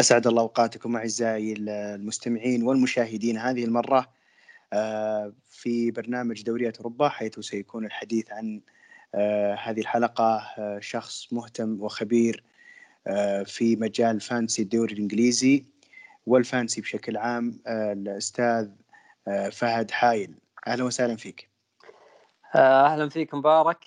أسعد الله أوقاتكم أعزائي المستمعين والمشاهدين هذه المرة آه، في برنامج دورية أوروبا حيث سيكون الحديث عن آه، هذه الحلقة آه، شخص مهتم وخبير في مجال فانسي الدوري الإنجليزي والفانسي بشكل عام الأستاذ فهد حايل. أهلا وسهلا فيك. أهلا فيك مبارك.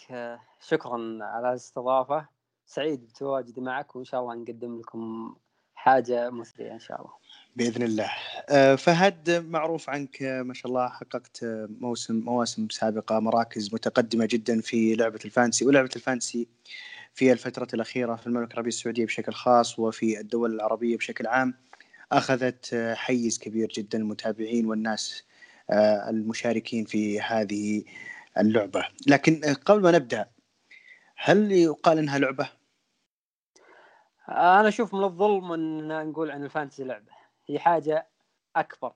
شكرا على الاستضافة. سعيد بتواجدي معك وإن شاء الله نقدم لكم حاجة مثرية إن شاء الله. بإذن الله. آه، فهد معروف عنك آه، ما شاء الله حققت آه، موسم مواسم سابقة مراكز متقدمة جدا في لعبة الفانسي ولعبة الفانسي في الفترة الأخيرة في المملكة العربية السعودية بشكل خاص وفي الدول العربية بشكل عام. أخذت حيز كبير جدا المتابعين والناس المشاركين في هذه اللعبة. لكن قبل ما نبدأ هل يقال إنها لعبة؟ أنا أشوف من الظلم ان نقول عن ال Fantasy لعبة. هي حاجة أكبر.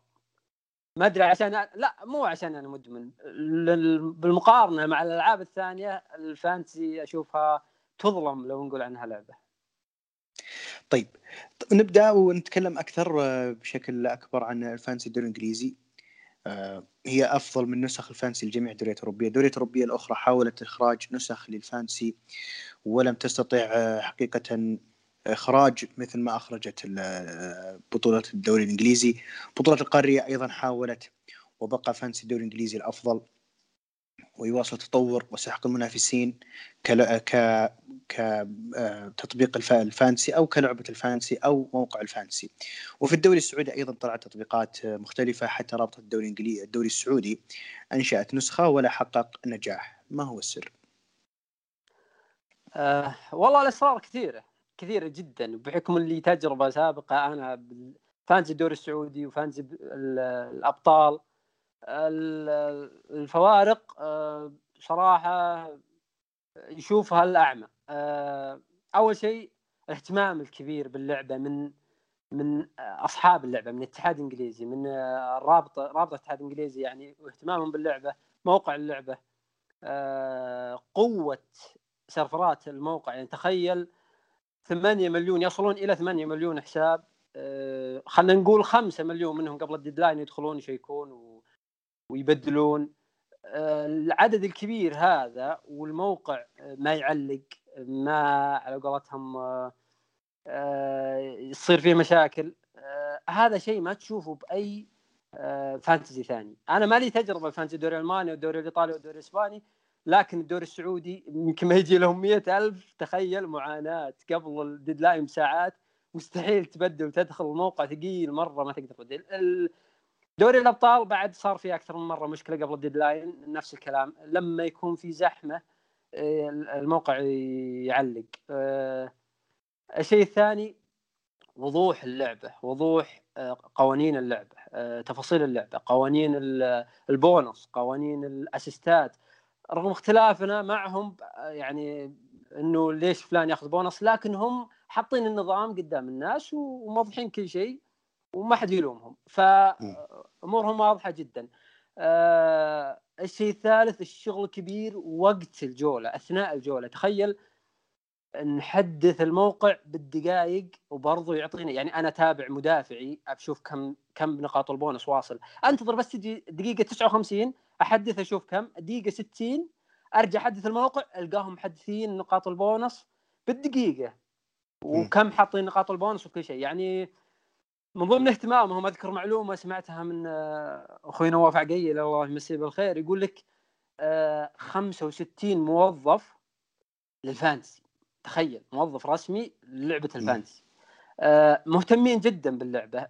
ما أدري عشان لا مو عشان أنا مدمن. بالمقارنة مع الألعاب الثانية ال Fantasy أشوفها تظلم لو نقول عنها لعبة. طيب نبدأ ونتكلم أكثر آه، بشكل أكبر عن ال Fantasy الدوري الإنجليزي. آه، هي أفضل من نسخ ال Fantasy لجميع الدوريات الأوروبية، الدوريات الأوروبية الأخرى حاولت إخراج نسخ لل Fantasy ولم تستطع آه، حقيقة إخراج مثل ما أخرجت بطولة الدوري الإنجليزي. بطولة القارية أيضا حاولت وبقى Fantasy الدوري الإنجليزي الأفضل ويواصل تطور وسحق المنافسين ك ك كتطبيق ال Fantasy أو كلعبة ال Fantasy أو موقع ال Fantasy. وفي الدوري السعودي أيضا طلعت تطبيقات مختلفة حتى رابطة الدوري الانجليزي الدوري السعودي أنشأت نسخة ولا حقق نجاح. ما هو السر؟ أه والله الاسرار كثيره كثيره جدا بحكم اللي تجربة سابقة أنا فانزي الدوري السعودي وفانزي الأبطال الفوارق آه، صراحة يشوفها الاعمى آه، أول شيء الاهتمام الكبير باللعبة من من أصحاب اللعبة من الاتحاد الإنجليزي من الرابطه رابطه الاتحاد الإنجليزي يعني واهتمامهم باللعبة موقع اللعبة. آه، قوة سيرفرات الموقع. يعني تخيل 8 مليون يصلون إلى 8 مليون حساب. آه، خلينا نقول 5 مليون منهم قبل ال deadline يدخلون يشيكون ويبدلون. آه، العدد الكبير هذا والموقع ما يعلق ما على قولتهم آه، يصير فيه مشاكل. هذا شيء ما تشوفه بأي Fantasy ثاني. أنا ما لي تجربة Fantasy الدوري الالماني والدوري الايطالي والدوري الاسباني لكن الدوري السعودي يمكن ما يجي لهم مئة ألف. تخيل معاناة قبل ال deadline بساعات. مستحيل تبدل تدخل الموقع ثقيل مرة ما تقدر تبدل. دوري الأبطال بعد صار في أكثر من مرة مشكلة قبل ال deadline. نفس الكلام. لما يكون في زحمة آه، الموقع يعلق. آه، الشيء الثاني وضوح اللعبة وضوح آه، قوانين اللعبة تفاصيل اللعبة قوانين البونص قوانين الأسيستات. رغم اختلافنا معهم يعني إنه ليش فلان ياخذ بونص لكن هم حاطين النظام قدام الناس وموضحين كل شيء وما حد يلومهم. فأمورهم واضحة جدا. آه الشيء الثالث الشغل الكبير وقت الجولة أثناء الجولة. تخيل نحدث الموقع بالدقائق وبرضه يعطينا يعني أنا تابع مدافعي أشوف كم كم نقاط البونص واصل. أنتظر بس تجي دقيقة 59 أحدث أشوف كم دقيقة 60 أرجع أحدث الموقع ألقاهم محدثين نقاط البونص بالدقيقة. وكم حاطين نقاط البونص وكل شيء. يعني من ضمن اهتمامهم أذكر معلومة سمعتها من آه، أخوي نواف عقيل الله يمسيه بالخير يقول لك 65 آه، موظف لل Fantasy. تخيل موظف رسمي للعبة ال Fantasy. آه، مهتمين جدا باللعبة.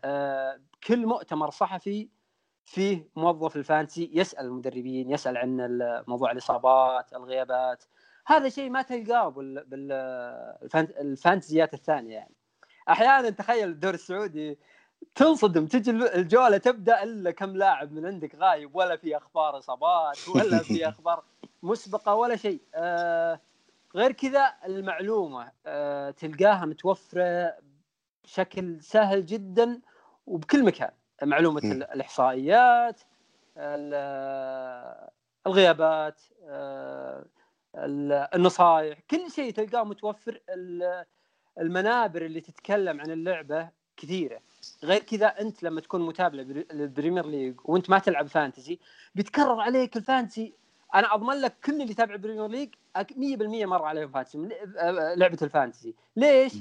كل مؤتمر صحفي فيه موظف ال Fantasy يسأل المدربين يسأل عن موضوع الإصابات الغيابات. هذا شيء ما تلقاه بالفانتزيات الثانية يعني. أحيانا تخيل الدوري السعودي تنصدم تجي الجولة تبدأ إلا كم لاعب من عندك غايب ولا في أخبار إصابات ولا في أخبار مسبقة ولا شيء. آه غير كذا المعلومة آه تلقاها متوفرة بشكل سهل جدا وبكل مكان. معلومة م. الإحصائيات الغيابات آه، النصائح كل شيء تلقاه متوفر. المنابر اللي تتكلم عن اللعبة كثيرة. غير كذا أنت لما تكون متابع لل Premier League وأنت ما تلعب Fantasy بيتكرر عليك ال Fantasy. أنا أضمن لك كل اللي يتابع ال Premier League 100% مر عليهم Fantasy لعبة ال Fantasy. ليش؟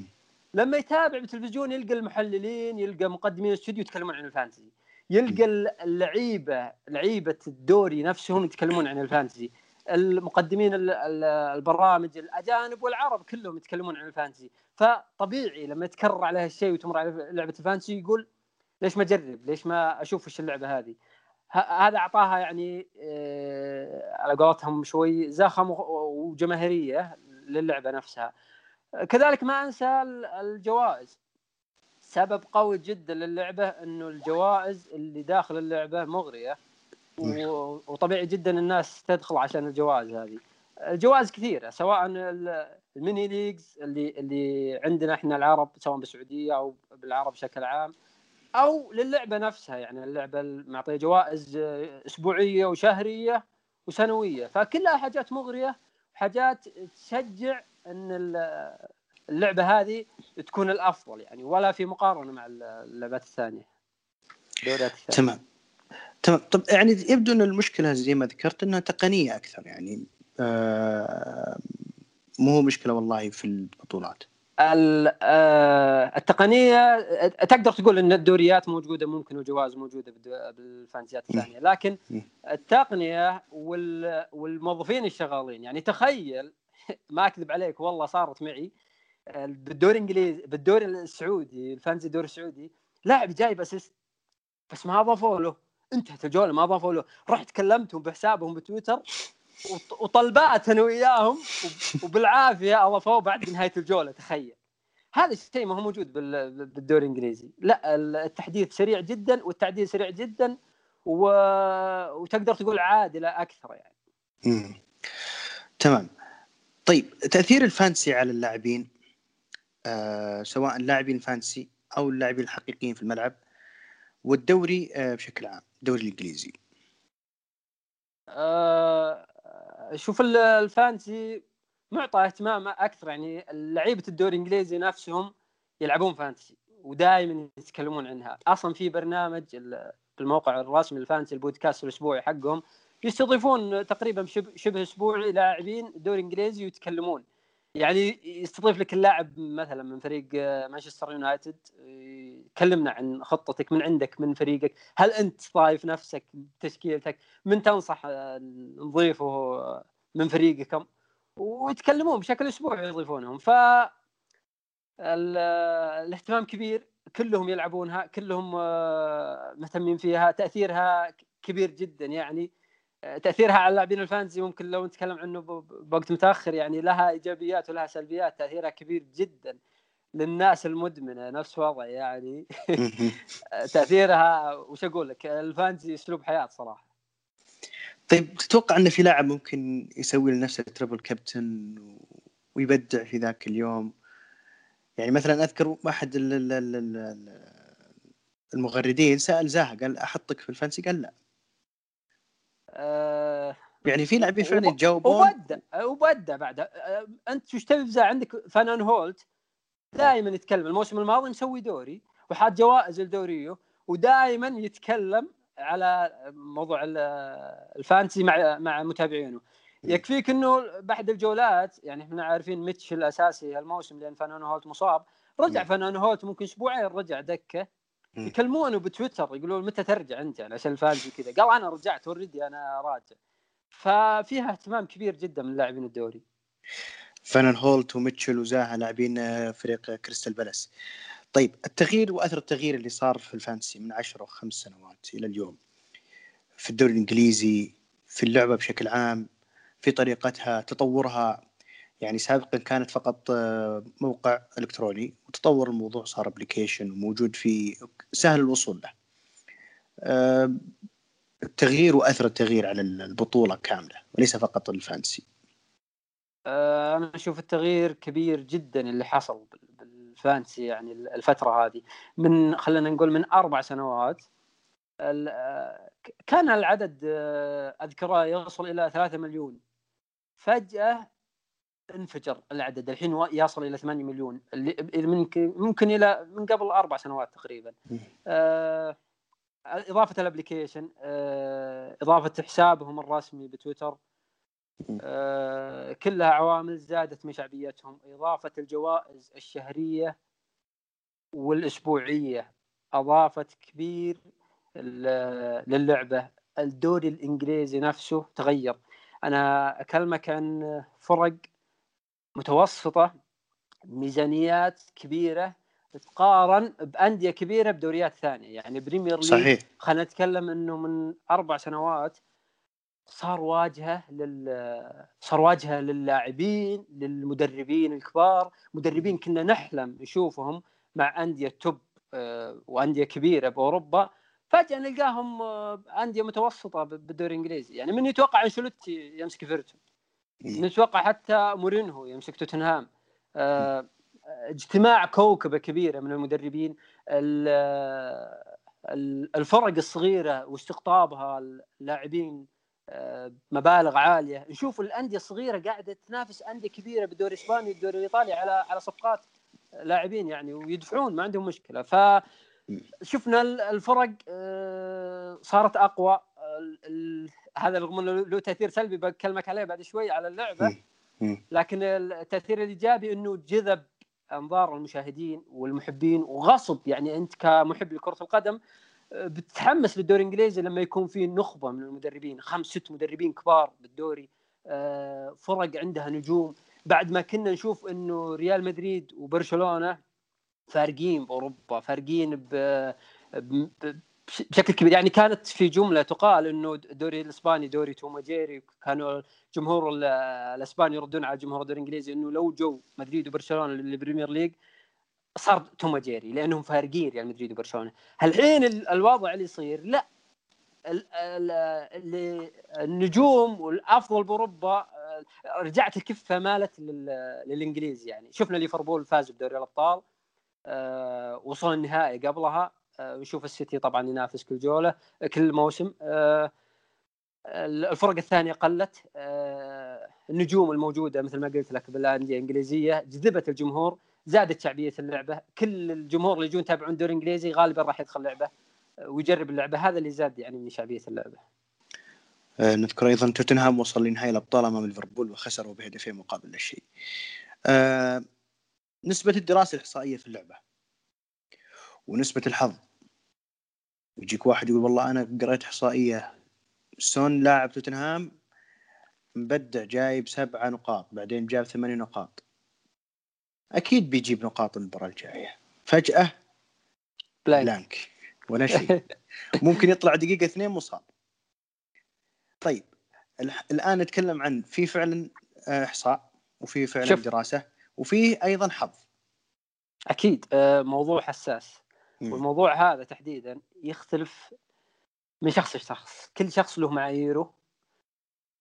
لما يتابع بالتلفزيون يلقى المحللين يلقى مقدمين الاستوديو يتكلمون عن ال Fantasy يلقى اللعيبة لعيبة الدوري نفسهم يتكلمون عن ال Fantasy المقدمين البرامج الأجانب والعرب كلهم يتكلمون عن ال Fantasy فطبيعي لما يتكرر عليه الشيء وتمر على لعبة ال Fantasy يقول ليش ما أجرب؟ ليش ما أشوف إيش اللعبة هذه؟ هذا أعطاها يعني آه، على قولتهم شوي زخم وجماهيرية للعبة نفسها. كذلك ما أنسى الجوائز. سبب قوي جدا للعبة إنه الجوائز اللي داخل اللعبة مغرية وطبيعي جدا الناس تدخل عشان الجوائز هذه. الجوائز كثيرة سواء ال mini leagues اللي اللي عندنا إحنا العرب سواء بالسعودية أو بالعرب بشكل عام أو للعبة نفسها. يعني اللعبة معطية جوائز أسبوعية وشهرية وسنوية. فكلها حاجات مغرية حاجات تشجع إن اللعبة هذه تكون الأفضل يعني ولا في مقارنة مع اللعبات الثانية. الدوريات الثانية. تمام. تمام. طب يعني يبدو إن المشكلة زي ما ذكرت إنها تقنية أكثر يعني آه مو مشكلة والله في البطولات. آه، التقنية تقدر تقول إن الدوريات موجودة ممكن وجوائز موجودة بالفانتسيات الثانية لكن التقنية والموظفين الشغالين. يعني تخيل ما أكذب عليك والله صارت معي. بالدوري الإنجليزي بالدوري السعودي الفانتسي الدوري السعودي لاعب جايب assist بس ما اضافوا له انتهت الجولة ما اضافوا له رحت كلمتهم بحسابهم بتويتر وطلبات أنا وياهم وبالعافية أضافوه بعد نهاية الجولة تخيل. هذا الشيء ما هو موجود بالدوري الإنجليزي. لا التحديث سريع جدا والتعديل سريع جدا و... وتقدر تقول عادله أكثر يعني. مم. تمام. طيب تأثير ال Fantasy على اللاعبين آه سواء اللاعبين ال Fantasy أو اللاعبين الحقيقيين في الملعب والدوري آه بشكل عام الدوري الإنجليزي. آه شوف ال Fantasy معطى اهتمام أكثر يعني لعيبة الدوري الإنجليزي نفسهم يلعبون Fantasy ودائما يتكلمون عنها. أصلا في برنامج بالموقع الرسمي ال Fantasy البودكاست الأسبوعي حقهم يستضيفون تقريبا شبه اسبوعي لاعبين الدوري الانجليزي ويتكلمون يعني يستضيف لك اللاعب مثلا من فريق مانشستر يونايتد كلمنا عن خطتك من عندك من فريقك هل أنت ضايف نفسك بتشكيلتك من تنصح نضيفه من فريقكم؟ ويتكلمون بشكل اسبوعي يضيفونهم. ف الاهتمام كبير كلهم يلعبونها كلهم آه، مهتمين فيها تأثيرها كبير جدا يعني. تأثيرها على اللاعبين الفانتزي ممكن لو نتكلم عنه بوقت متأخر يعني لها إيجابيات ولها سلبيات تأثيرها كبير جدا للناس المدمنة نفس وضعي يعني. تأثيرها وش أقول لك؟ الفانتزي أسلوب حياة صراحة. طيب تتوقع إن في لاعب ممكن يسوي لنفسه تربل كابتن ويبدع في ذاك اليوم؟ يعني مثلا أذكر احد المغردين سأل زاها قال أحطك في ال Fantasy قال لا. آه يعني في لاعبين فعلا يتجاوبون. وبدأ وبدأ بعد. آه، أنت وش تبي عندك؟ فان آنهولت دائما يتكلم. الموسم الماضي مسوي دوري وحاط جوائز لدوريه ودائما يتكلم على موضوع ال Fantasy مع مع متابعينه. يكفيك إنه بعد الجولات يعني إحنا عارفين ميتشل أساسي هالموسم لأن فان آنهولت مصاب. رجع فان آنهولت ممكن أسبوعين رجع دكة. يكلمونه بتويتر يقولون متى ترجع أنت؟ يعني عشان ال Fantasy كذا قال أنا رجعت already أنا راجع. ففيها اهتمام كبير جدا من لاعبين الدوري. فانان هولت وميتشل وزاها لاعبين فريق كريستال بالاس. طيب التغيير وأثر التغيير اللي صار في ال Fantasy من عشر أو خمس سنوات إلى اليوم في الدوري الإنجليزي في اللعبة بشكل عام في طريقتها تطورها يعني سابقا كانت فقط آه، موقع إلكتروني وتطور الموضوع صار application وموجود في سهل الوصول له. آه، التغيير وأثر التغيير على البطولة كاملة وليس فقط ال fantasy. آه، أنا أشوف التغيير كبير جدا اللي حصل بال fantasy يعني الفترة هذه. من خلينا نقول من أربع سنوات كان العدد أذكره يوصل إلى ثلاثة مليون. فجأة انفجر العدد. الحين يصل إلى 8 مليون. اللي ممكن ممكن إلى من قبل أربع سنوات تقريبا. آه إضافة الأبلكيشن آه إضافة حسابهم الرسمي بتويتر آه كلها عوامل زادت من شعبيتهم. إضافة الجوائز الشهرية والأسبوعية. إضافة كبير للعبة. الدوري الإنجليزي نفسه تغير. أنا أكلمك عن فرق متوسطة ميزانيات كبيرة تقارن بأندية كبيرة بدوريات ثانية. يعني بريمير ليج صحيح. خلينا نتكلم إنه من أربع سنوات صار واجهة لل صار واجهة للاعبين للمدربين الكبار. مدربين كنا نحلم نشوفهم مع أندية توب آه، وأندية كبيرة بأوروبا. فجأة نلقاهم آه، أندية متوسطة بالدوري الانجليزي يعني من يتوقع انشلوتي يمسك ايفرتون من يتوقع حتى مورينهو يمسك توتنهام. آه، اجتماع كوكبة كبيرة من المدربين. الفرق الصغيرة واستقطابها اللاعبين مبالغ عالية. نشوف الأندية الصغيرة قاعدة تنافس أندية كبيرة بالدوري الإسباني والدوري الإيطالي على على صفقات لاعبين يعني ويدفعون ما عندهم مشكلة. ف شفنا الفرق آه، صارت أقوى. هذا رغم إنه له تأثير سلبي بكلمك عليه بعد شوي على اللعبة. لكن التأثير الإيجابي إنه جذب أنظار المشاهدين والمحبين وغصب. يعني أنت كمحب لكرة القدم آه، بتتحمس للدوري الإنجليزي لما يكون في نخبة من المدربين خمس ست مدربين كبار بالدوري آه، فرق عندها نجوم. بعد ما كنا نشوف إنه ريال مدريد وبرشلونة فارقين بأوروبا فارقين بشكل كبير. يعني كانت في جملة تقال إنه الدوري الإسباني دوري توم وجيري كانوا الجمهور الإسباني يردون على الجمهور الدوري الإنجليزي إنه لو جو مدريد وبرشلونة للبريمير ليج صار توم وجيري لأنهم فارقين ريال مدريد وبرشلونة. الحين الوضع اللي يصير لا. النجوم والأفضل بأوروبا رجعت الكفة مالت للإنجليز يعني. شفنا ليفربول فاز بدوري الأبطال آه، وصل النهائي قبلها. ونشوف السيتي طبعا ينافس كل جوله كل موسم. آه، الفرق الثانية قلت النجوم الموجودة مثل ما قلت لك بالأندية الإنجليزية جذبت الجمهور زادت شعبية اللعبة. كل الجمهور اللي يجون يتابعون الدوري الانجليزي غالبا راح يدخل لعبة ويجرب اللعبة. هذا اللي زاد يعني من شعبية اللعبة. آه، نذكر أيضا توتنهام وصل لنهائي الأبطال أمام ليفربول وخسروا بهدفين مقابل لا شيء. آه، نسبة الدراسة الإحصائية في اللعبة. ونسبة الحظ. يجيك واحد يقول والله أنا قريت إحصائية. سون لاعب توتنهام؟ مبدع جايب سبعة نقاط بعدين جاب ثمانية نقاط. أكيد بيجيب نقاط المباراة الجاية. فجأة blank, blank. ولا شيء. ممكن يطلع دقيقة اثنين مصاب طيب الآن نتكلم عن في فعلا آه، إحصاء وفي فعلا شوف. دراسة وفي أيضا حظ. أكيد آه، موضوع حساس. والموضوع هذا تحديدا يختلف من شخص لشخص. كل شخص له معاييره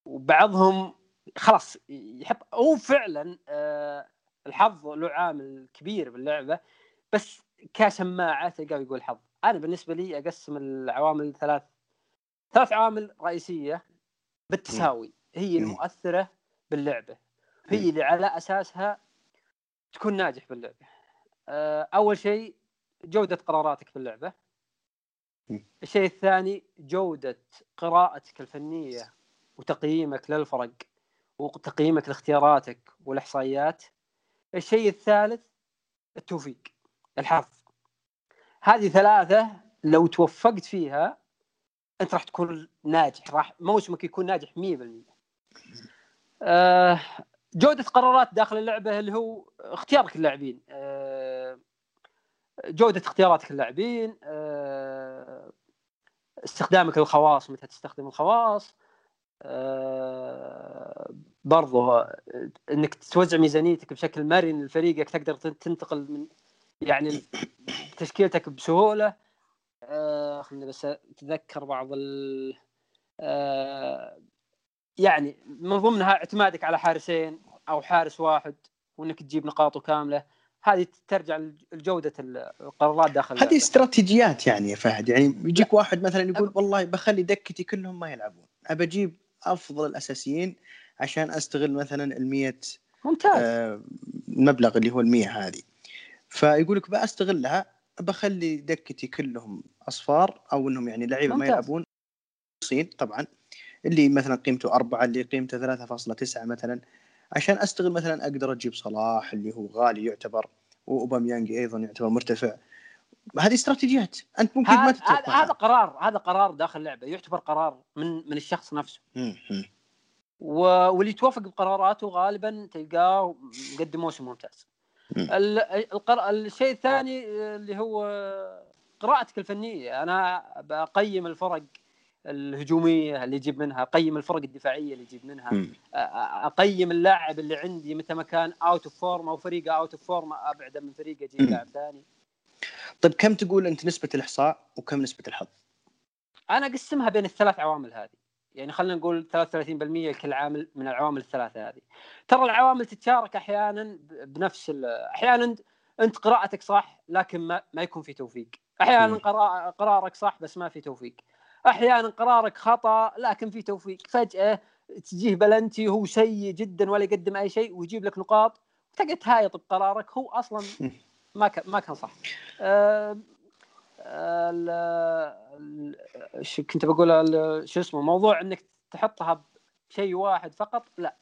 وبعضهم خلاص يحط هو فعلا آه، الحظ له عامل كبير باللعبة بس كشماعه تلقاه يقول حظ. أنا بالنسبة لي أقسم العوامل ثلاث ثلاث عوامل رئيسية بالتساوي. هي المؤثرة باللعبة. هي اللي على أساسها تكون ناجح باللعبة. آه، أول شيء جودة قراراتك في اللعبة. الشيء الثاني جودة قراءتك الفنية وتقييمك للفرق وتقييمك لاختياراتك والإحصائيات. الشيء الثالث التوفيق الحظ هذه ثلاثة لو توفقت فيها أنت راح تكون ناجح راح موسمك يكون ناجح 100% آه جودة قرارات داخل اللعبة اللي هو اختيارك اللاعبين آه جودة اختياراتك اللاعبين آه استخدامك للخواص متى تستخدم الخواص آه برضو إنك توزع ميزانيتك بشكل مرن لفريقك تقدر تنتقل من يعني تشكيلتك بسهولة. آه خليني بس أتذكر بعض ال آه يعني من ضمنها اعتمادك على حارسين أو حارس واحد وإنك تجيب نقاطه كاملة. هذه ترجع لجودة القرارات داخل هذه استراتيجيات يعني يا فهد. يعني يجيك واحد مثلا يقول والله بخلي دكتي كلهم ما يلعبون. أبى أجيب أفضل الأساسيين عشان أستغل مثلا ال 100 ممتاز. آه، المبلغ اللي هو ال100 هذه. فيقول لك بستغلها بخلي دكتي كلهم أصفار أو إنهم يعني لعيبة ما. يلعبون. صين طبعا اللي مثلا قيمته أربعة اللي قيمته 3.9 مثلا. عشان أستغل مثلا أقدر أجيب صلاح اللي هو غالي يعتبر وأوباميانج أيضا يعتبر مرتفع هذه استراتيجيات أنت ممكن ما تتفق هذا- قرار هذا قرار داخل اللعبة يعتبر قرار من من الشخص نفسه. و- واللي يتوافق بقراراته غالبا تلقاه مقدم موسم ممتاز. مم. ال- القر... الشيء الثاني اللي هو قراءتك الفنية أنا بقيم الفرق الهجومية اللي يجيب منها أقيم الفرق الدفاعية اللي يجيب منها. أقيم اللاعب اللي عندي متى ما كان out of form أو فريقه out of form أبعده من فريقه أجيب. لاعب ثاني. طيب كم تقول أنت نسبة الإحصاء وكم نسبة الحظ؟ أنا أقسمها بين الثلاث عوامل هذه. يعني خلينا نقول 33% كل عامل من العوامل الثلاثة هذه. ترى العوامل تتشارك أحيانا بنفس أحيانا أنت قراءتك صح لكن ما, ما يكون في توفيق. أحيانا قرارك صح بس ما في توفيق. أحيانا قرارك خطأ لكن في توفيق. فجأة تجيه بلنتي هو سيء جدا ولا يقدم أي شيء ويجيب لك نقاط. وتقعد تهايط بقرارك هو أصلا ما كان ما كان صح. إيش كنت بقول شو اسمه موضوع إنك تحطها بشيء واحد فقط لا.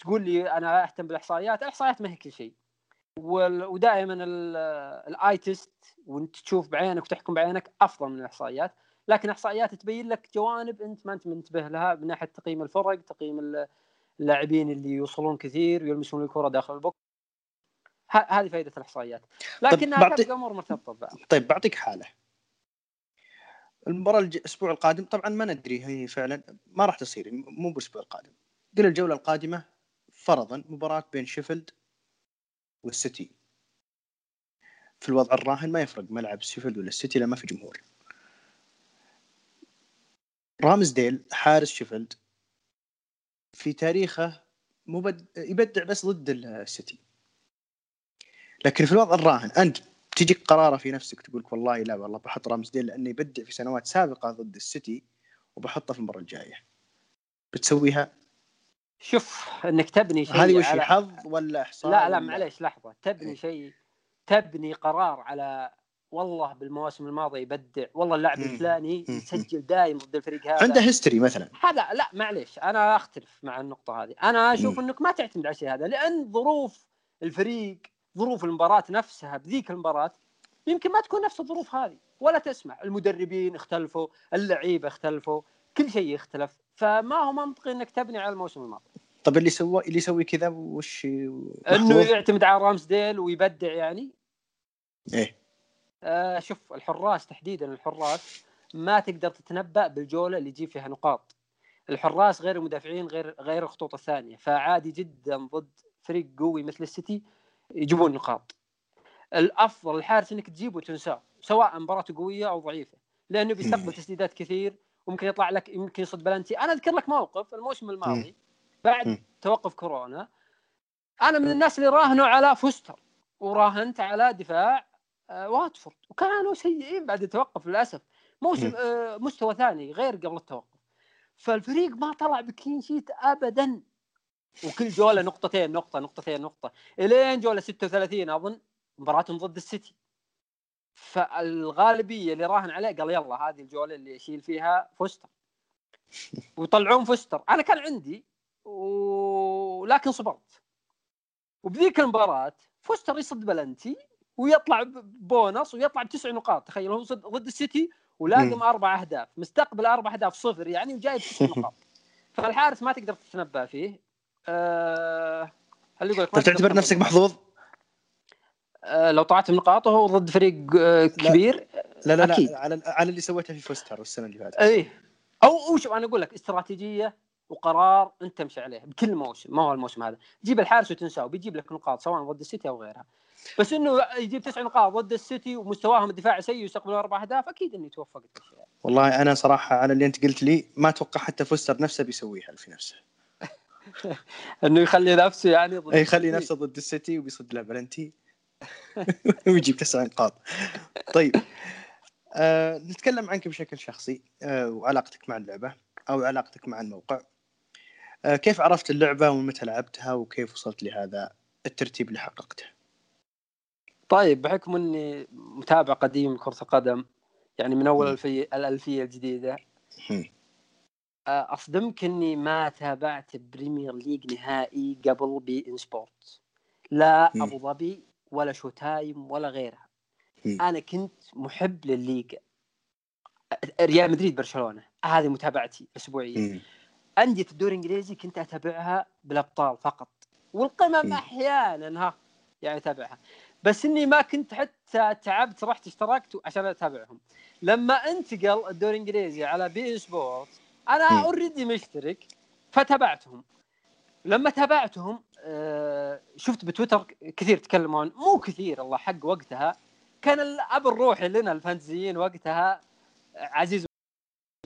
تقول لي أنا أهتم بالإحصائيات الاحصائيات ما هي كل شيء. ودائما ال- ال eye test وأنت تشوف بعينك وتحكم بعينك أفضل من الإحصائيات. لكن إحصائيات تبين لك جوانب أنت ما أنت منتبه لها من ناحية تقييم الفرق تقييم ال- اللاعبين اللي يوصلون كثير ويلمسون الكرة داخل ال box. هذه فائده الإحصائيات. لكنها بعطي- تبقى امور مرتبطة ببعض. طيب بعطيك حالة. المباراة الج- الأسبوع القادم طبعا ما ندري هي فعلا ما راح تصير مو بالأسبوع القادم. قل الجولة القادمة فرضا مباراة بين شيفيلد والسيتي. في الوضع الراهن ما يفرق ملعب شيفيلد ولا السيتي لما في جمهور. رامزديل حارس شيفيلد في تاريخه مبد... يبدع بس ضد السيتي لكن في الوضع الراهن أنت تجيك قراره في نفسك تقول والله لا والله بحط رامزديل لأنه يبدع في سنوات سابقة ضد السيتي وبحطه في المباراة الجاية. بتسويها؟ شوف إنك تبني شيء هذه وش على... حظ ولا إحصاء لا لا معليش لحظة. تبني إيه. شيء تبني قرار على والله بالمواسم الماضية يبدع والله اللاعب. الفلاني. يسجل دايم ضد الفريق هذا عنده هيستوري مثلا هذا لا معليش أنا أختلف مع النقطة هذه أنا أشوف. إنك ما تعتمد على الشيء هذا لأن ظروف الفريق ظروف المباراة نفسها بذيك المباراة يمكن ما تكون نفس الظروف هذه ولا تسمع المدربين اختلفوا اللعيبة اختلفوا كل شيء يختلف فما هو منطقي إنك تبني على الموسم الماضي طب اللي سوى اللي يسوي كذا وش إنه؟ يعتمد على رامسديل ويبدع يعني إيه آه شوف الحراس تحديدا الحراس ما تقدر تتنبأ بالجولة اللي يجيب فيها نقاط. الحراس غير المدافعين غير غير الخطوط الثانية. فعادي جدا ضد فريق قوي مثل السيتي يجيبون نقاط. الأفضل الحارس إنك تجيبه وتنساه سواء مباراته قوية أو ضعيفة لأنه بيستقبل تسديدات كثير وممكن يطلع لك يمكن يصد بلنتي. أنا أذكر لك موقف الموسم الماضي بعد. توقف كورونا أنا من الناس اللي راهنوا على فوستر وراهنت على دفاع واتفورد. وكانوا سيئين بعد التوقف للأسف. موسم. آه، مستوى ثاني غير قبل التوقف. فالفريق ما طلع ب clean sheet ابدا. وكل جولة نقطتين نقطة نقطتين نقطة. إلين جولة 36 أظن مباراتهم ضد السيتي. فالغالبية اللي راهن عليه قال يلا هذه الجولة اللي يشيل فيها فوستر. ويطلعون فوستر. أنا كان عندي ولكن صبرت. وبذيك المباراة فوستر يصد بلنتي. ويطلع بونص ويطلع بتسع نقاط تخيل هو ضد السيتي ولاقم مم. أربع أهداف مستقبل أربع أهداف صفر يعني وجايب تسع نقاط. فالحارس ما تقدر تتنبأ فيه. أه... هل يقول لك طب تعتبر نفسك. محظوظ؟ أه لو طلعت بنقاطه هو ضد فريق آه، كبير. لا لا أكيد. لا على على اللي سويته في فوستر السنة اللي فاتت. إيه. أو أو شوف أنا أقول لك؟ استراتيجية وقرار أنت تمشي عليه بكل موسم. ما هو الموسم هذا؟ جيب الحارس وتنساه بيجيب لك نقاط سواء ضد السيتي أو غيرها. بس إنه يجيب تسع نقاط ضد السيتي ومستواهم الدفاعي سيء ويستقبلون أربع أهداف أكيد الشيء هذا. والله أنا صراحة على اللي أنت قلت لي ما أتوقع حتى فوستر نفسه بيسويها في نفسه إنه يخلي نفسه يعني ضد اي يخلي. نفسه ضد السيتي وبيصد له بلنتي ويجيب تسع نقاط طيب آه نتكلم عنك بشكل شخصي آه وعلاقتك مع اللعبة أو علاقتك مع الموقع آه، كيف عرفت اللعبة ومتى لعبتها وكيف وصلت لهذا الترتيب اللي حققته؟ طيب بحكم إني متابع قديم لكره القدم يعني من أول مم. الفية الألفية الجديدة. آه، أصدمك إني ما تابعت بريمير ليج نهائي قبل بي إن سبورت لا. أبو ظبي ولا شو تايم ولا غيرها. أنا كنت محب للليغا ريال مدريد برشلونة هذه متابعتي اسبوعيا مم. انديه الدوري الإنجليزي كنت أتابعها بالأبطال فقط والقمم مم. أحيانا ها يعني أتابعها بس إني ما كنت حتى تعبت رحت اشتركت عشان أتابعهم. لما انتقل الدوري الإنجليزي على بي إن سبورت أنا. already مشترك فتابعتهم. لما تابعتهم آه، شفت بتويتر كثير تكلمون مو كثير الله حق وقتها. كان الأب الروحي لنا الفانتزيين وقتها عزيز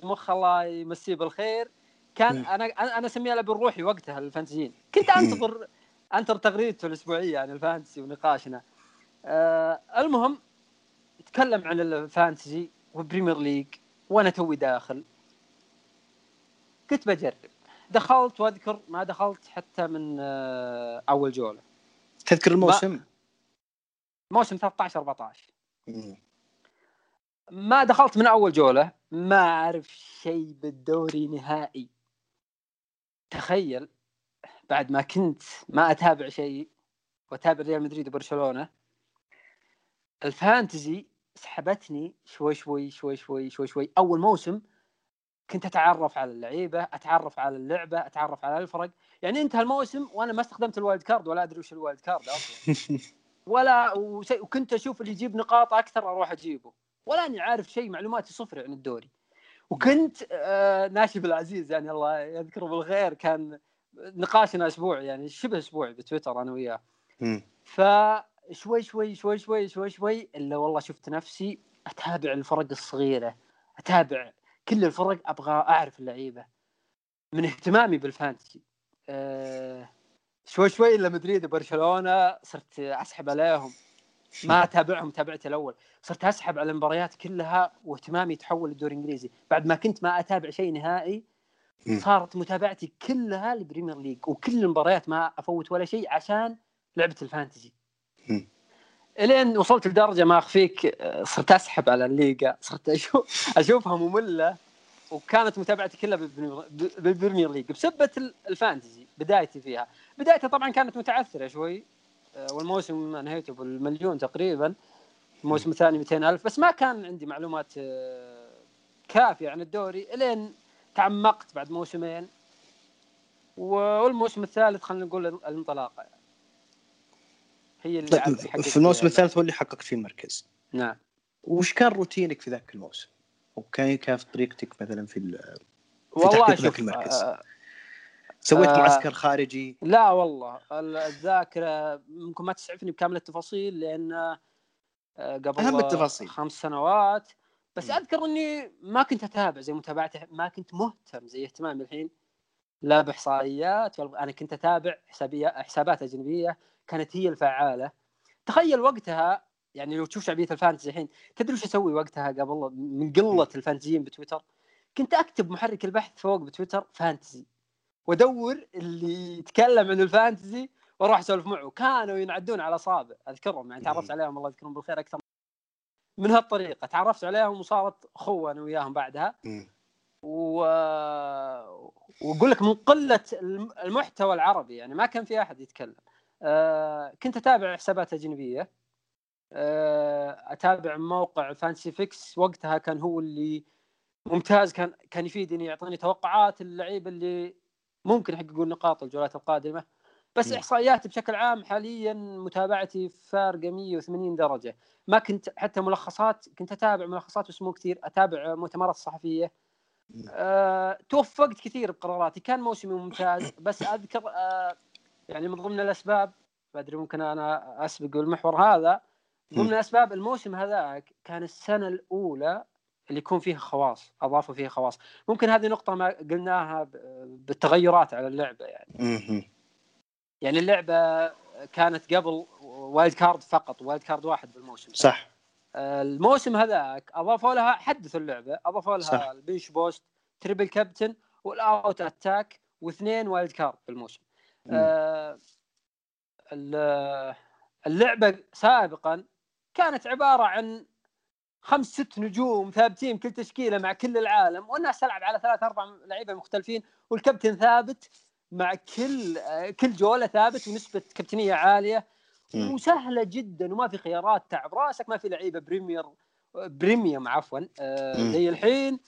مخ الله يمسيه بالخير. كان. أنا أنا أسميه الأب الروحي وقتها الفانتزيين. كنت أنتظر أنتظر تغريدته الأسبوعية عن ال fantasy ونقاشنا. آه المهم تكلم عن ال fantasy والبريمير ليج وأنا توي داخل. كنت بجرب. دخلت وأذكر ما دخلت حتى من آه أول جولة. تذكر الموسم؟ موسم 13 14 مم. ما دخلت من أول جولة ما أعرف شيء بالدوري نهائي. تخيل بعد ما كنت ما أتابع شيء وأتابع ريال مدريد وبرشلونة ال fantasy سحبتني شوي شوي شوي شوي شوي شوي. أول موسم كنت أتعرف على اللعيبة أتعرف على اللعبة أتعرف على الفرق. يعني انتهى الموسم وأنا ما استخدمت ال wild card ولا أدري وش ال wild card أصلا. ولا وكنت أشوف اللي يجيب نقاط أكثر أروح أجيبه. ولا أني عارف شيء معلوماتي صفر عن الدوري. وكنت آه ناشب العزيز يعني الله يذكره بالخير كان نقاشنا أسبوع يعني شبه أسبوع بتويتر أنا وياه. مم. فشوي شوي شوي شوي شوي شوي إلا والله شفت نفسي أتابع الفرق الصغيرة أتابع كل الفرق أبغى أعرف اللعيبة. من اهتمامي بال fantasy. أه شوي شوي إلا مدريد وبرشلونة صرت أسحب عليهم. ما أتابعهم تابعت الأول. صرت أسحب على المباريات كلها واهتمامي تحول للدوري الإنجليزي. بعد ما كنت ما أتابع شيء نهائي. صارت متابعتي كلها لل Premier League. وكل المباريات ما أفوت ولا شيء عشان لعبة ال fantasy. إلين وصلت لدرجة ما أخفيك آه، صرت أسحب على الليغا صرت أشوف أشوفها مملة وكانت متابعتي كلها بال Premier League بسبة ال- ال fantasy بدايتي فيها بدايتها طبعا كانت متعثرة شوي آه، والموسم انهيته بالمليون تقريبا الموسم الثاني 200 ألف بس ما كان عندي معلومات آه، كافية عن الدوري إلين تعمقت بعد موسمين والموسم الثالث خلينا نقول الانطلاقة يعني. هي اللي طيب في الموسم. الثالث هو اللي حققت فيه المركز نعم وش كان روتينك في ذاك الموسم؟ وكان كيف طريقتك مثلا في ال- والله شوف المركز. آه سويت آه. معسكر خارجي لا والله ال- الذاكرة ممكن ما تسعفني بكامل التفاصيل لأن آه، قبل أهم التفاصيل. خمس سنوات بس مم. أذكر إني ما كنت أتابع زي متابعته ما كنت مهتم زي اهتمامي الحين لا بإحصائيات أنا كنت أتابع حسابيات حسابات أجنبية كانت هي الفعالة. تخيل وقتها يعني لو تشوف شعبية الفانتزي الحين تدري وش أسوي وقتها قبل من قلة الفانتزيين بتويتر؟ كنت أكتب محرك البحث فوق بتويتر فانتزي. وأدور اللي يتكلم عن الفانتزي وأروح أسولف معه. كانوا ينعدون على أصابع أذكرهم يعني تعرفت مم. عليهم الله يذكرهم بالخير أكثر. من هالطريقة تعرفت عليهم وصارت اخوه أنا وياهم بعدها. مم. و... وأقول لك من قلة الم- المحتوى العربي يعني ما كان في أحد يتكلم. آه كنت أتابع حسابات اجنبيه آه أتابع موقع فانسي فيكس وقتها كان هو اللي ممتاز كان كان يفيدني يعطيني توقعات اللعيبة اللي ممكن يحققون نقاط الجولات القادمة. بس م. إحصائياتي بشكل عام حاليا متابعتي فارقة 180 درجة. ما كنت حتى ملخصات كنت أتابع ملخصات بس مو كثير أتابع مؤتمرات صحفيه. أه، توفقت كثير بقراراتي كان موسمي ممتاز. بس أذكر أه، يعني من ضمن الأسباب ما أدري ممكن أنا أسبق المحور هذا من ضمن. الأسباب الموسم هذاك كان السنة الأولى اللي يكون فيها خواص أضافوا فيها خواص ممكن هذه نقطة ما قلناها بالتغيرات على اللعبة يعني. يعني اللعبة كانت قبل wild card فقط wild card واحد بالموسم صح آه، الموسم هذاك أضافوا لها حدثوا اللعبة أضافوا لها صح. ال bench boost triple captain وال all out attack واثنين wild card في الموسم مم. آه ال- اللعبة سابقا كانت عبارة عن خمس ست نجوم ثابتين كل تشكيلة مع كل العالم والناس تلعب على ثلاث أربع لعيبة مختلفين والكابتن ثابت مع كل آه، كل جولة ثابت ونسبة كابتنية عالية. وسهلة جدا وما في خيارات تعب راسك ما في لعيبة premier premium عفوا آه،. زي الحين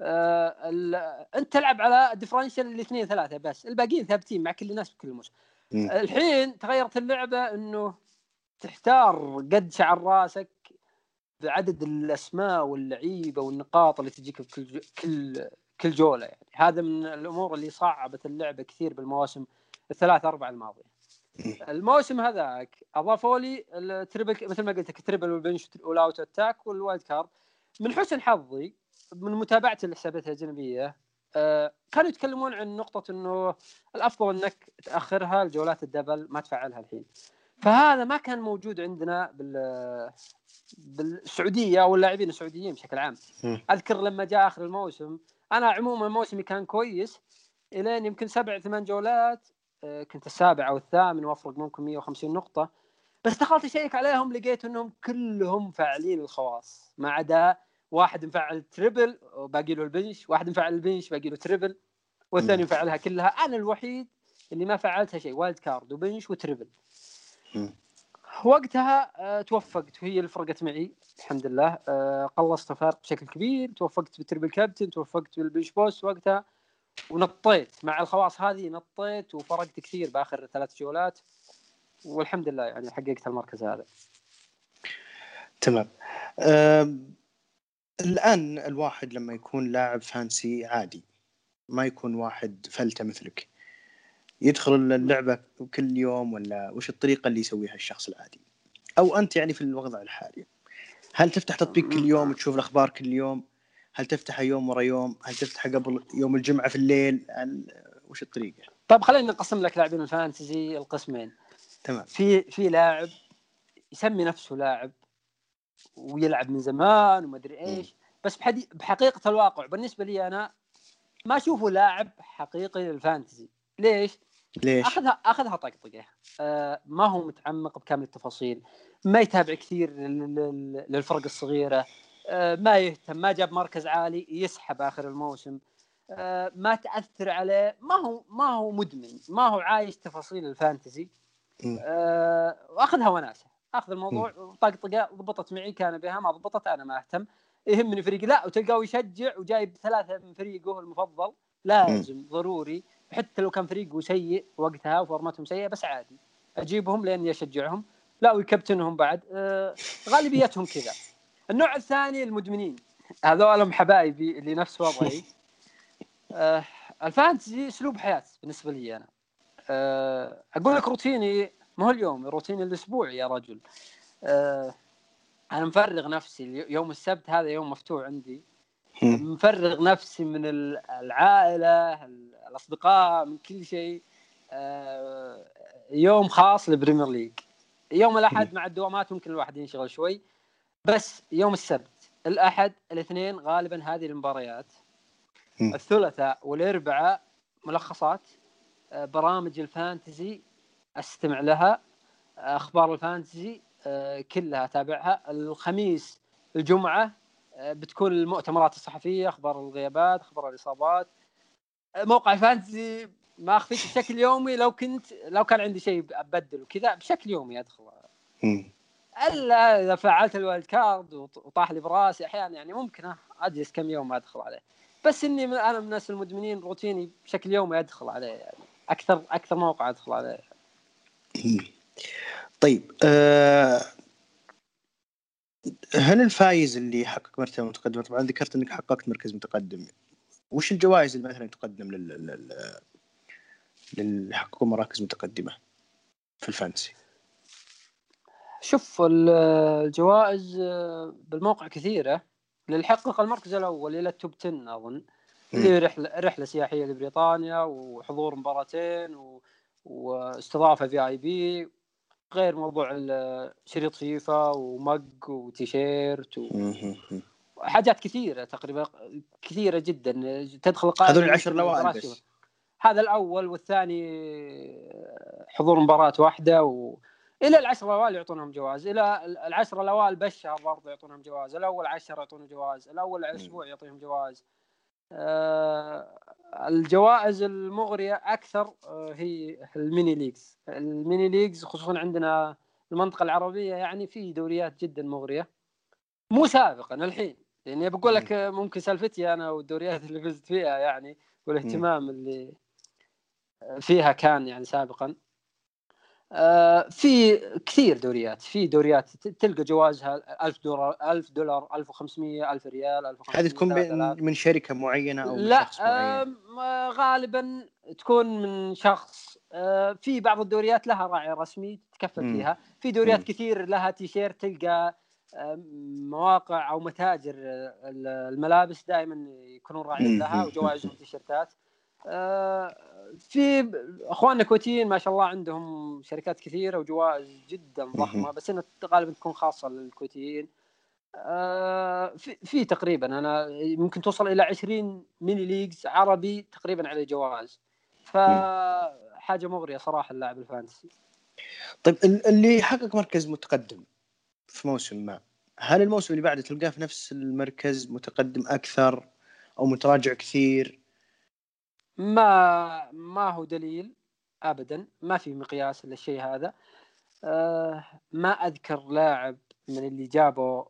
آه، ال- انت تلعب على differential الاثنين ثلاثة بس الباقيين ثابتين مع كل الناس بكل موسم مم. الحين تغيرت اللعبة إنه تحتار قد شعر راسك بعدد الأسماء واللعيبة والنقاط اللي تجيك في كل كل كل جولة يعني. هذا من الأمور اللي صعبت اللعبة كثير بالمواسم الثلاث أربع الماضية. الموسم هذاك أضافوا لي التريبل مثل ما قلت لك التريبل والبنش والاوت اتاك والوايلد كارد من حسن حظي من متابعتي للحسابات الأجنبية آه، كانوا يتكلمون عن نقطة إنه الأفضل إنك تأخرها الجولات ال double ما تفعلها الحين. فهذا ما كان موجود عندنا بال بالسعودية واللاعبين السعوديين بشكل عام. أذكر لما جاء آخر الموسم أنا عموما موسمي كان كويس إلين يمكن سبع ثمان جولات آه، كنت السابع أو الثامن وأفرق ممكن 150 نقطة. بس دخلت أشيك عليهم لقيت إنهم كلهم فاعلين الخواص ما عدا واحد مفعل triple وباقي له ال bench واحد مفعل ال bench باقي له triple والثاني. مفعلها كلها. أنا الوحيد اللي ما فعلتها شيء wild card و bench و triple. وقتها آه، توفقت وهي اللي فرقت معي الحمد لله. آه، قلصت الفرق بشكل كبير توفقت بال triple captain توفقت بال bench boost وقتها. ونطيت مع الخواص هذه نطيت وفرقت كثير بآخر ثلاث جولات والحمد لله يعني حققت المركز هذا. تمام. الآن الواحد لما يكون لاعب fantasy عادي ما يكون واحد فلته مثلك. يدخل اللعبة كل يوم ولا وش الطريقة اللي يسويها الشخص العادي؟ أو أنت يعني في الوضع الحالي. هل تفتح تطبيق كل يوم وتشوف الأخبار كل يوم؟ هل تفتحها يوم ورا يوم؟ هل تفتحها قبل يوم الجمعة في الليل؟ هل وش الطريقة؟ طيب خلينا نقسم لك لاعبين الفانتزي القسمين. تمام. في في لاعب يسمي نفسه لاعب ويلعب من زمان وما أدري إيش. بس بحدي بحقيقة الواقع بالنسبة لي أنا ما أشوفه لاعب حقيقي للفانتزي. ليش؟ ليش؟ اخذها أخذها طقطقة. آه ما هو متعمق بكامل التفاصيل. ما يتابع كثير لل- لل- للفرق الصغيرة. آه ما يهتم ما جاب مركز عالي يسحب آخر الموسم. آه ما تأثر عليه. ما هو ما هو مدمن. ما هو عايش تفاصيل الفانتزي. آه وأخذها وناسة. أخذ الموضوع طقطقه ضبطت معي كان بها ما ضبطت أنا ما أهتم. يهمني فريقي لا وتلقاه يشجع وجايب ثلاثة من فريقه المفضل. لازم ضروري حتى لو كان فريقه سيء وقتها وفورماتهم سيئة بس عادي. أجيبهم لأني أشجعهم. لا ويكابتنهم بعد. آه غالبيتهم كذا. النوع الثاني المدمنين. هذولهم حبايبي اللي نفس وضعي. آه الفانتزي أسلوب حياة بالنسبة لي أنا. آه أقول لك روتيني ما هو اليوم؟ روتيني الاسبوعي يا رجل. آه أنا مفرغ نفسي يوم السبت هذا يوم مفتوح عندي. مفرغ نفسي من ال- العائلة ال- الأصدقاء من كل شيء. آه، يوم خاص لل Premier League. يوم الأحد مع الدوامات ممكن الواحد ينشغل شوي. بس يوم السبت الأحد الاثنين غالبا هذه المباريات. الثلاثاء والأربعاء ملخصات آه، برامج ال fantasy أستمع لها. أخبار ال fantasy آه، كلها أتابعها. الخميس الجمعة آه، بتكون المؤتمرات الصحفية أخبار الغيابات أخبار الإصابات. آه، موقع ال fantasy ما اخفيك بشكل يومي. لو كنت لو كان عندي شيء ابدل وكذا بشكل يومي ادخل. إلا إذا فعلت ال wild card وط- وطاح لي براسي أحيانا يعني ممكن أجلس كم يوم ما أدخل عليه. بس إني أنا من الناس المدمنين روتيني بشكل يومي أدخل عليه يعني أكثر أكثر موقع أدخل عليه. طيب أه هل الفايز اللي يحقق مرتبة متقدمة طبعا ذكرت إنك حققت مركز متقدم وش الجوائز اللي مثلا تقدم لل لل لل مراكز متقدمة في ال fantasy شوف ال- الجوائز آه، بالموقع كثيرة. اللي يحقق المركز الأول إلى ال top 10 أظن. اللي رحلة رحلة سياحية لبريطانيا وحضور مباراتين و... واستضافة في اي بي غير موضوع شريط فيفا ومج وتيشيرت مم. وحاجات كثيرة تقريبا كثيرة جدا. تدخل هذول العشر الاوائل بس. هذا الأول والثاني حضور مباراة واحدة و... إلى العشر الأوائل يعطونهم جواز. إلى العشر الأوائل بالشهر برضه يعطونهم جواز. الأول عشر يعطونهم جواز. الأول أسبوع يعطيهم جواز. الجوائز المغرية أكثر آه هي ال mini leagues. ال mini leagues خصوصا عندنا المنطقة العربية يعني في دوريات جدا مغرية. مو سابقا الحين. يعني بقول لك ممكن سالفتي أنا والدوريات اللي فزت فيها يعني والاهتمام اللي فيها كان يعني سابقا. آه، في كثير دوريات. في دوريات تلقى جوائزها 1000 دولار 1000 دولار 1500 1000 ريال 1500 هذه تكون من شركة معينة أو لا شخص معين. آه غالبا تكون من شخص. آه في بعض الدوريات لها راعي رسمي تكفل فيها. في دوريات م. كثير لها تيشيرت تلقى آه مواقع أو متاجر الملابس دائما يكونون راعيين لها وجوائزهم تيشيرتات. آه، في أخواننا الكويتيين ما شاء الله عندهم شركات كثيرة وجوائز جدا ضخمة بس انها غالبا تكون خاصة للكويتيين. آه، في, في تقريبا أنا ممكن توصل إلى 20 mini leagues عربي تقريبا على جوائز. فحاجه مغرية صراحة اللاعب ال fantasy طيب اللي يحقق مركز متقدم في موسم ما هل الموسم اللي بعده تلقاه في نفس المركز متقدم أكثر أو متراجع كثير؟ ما ما هو دليل ابدا ما في مقياس للشيء هذا. أه ما أذكر لاعب من اللي جابوا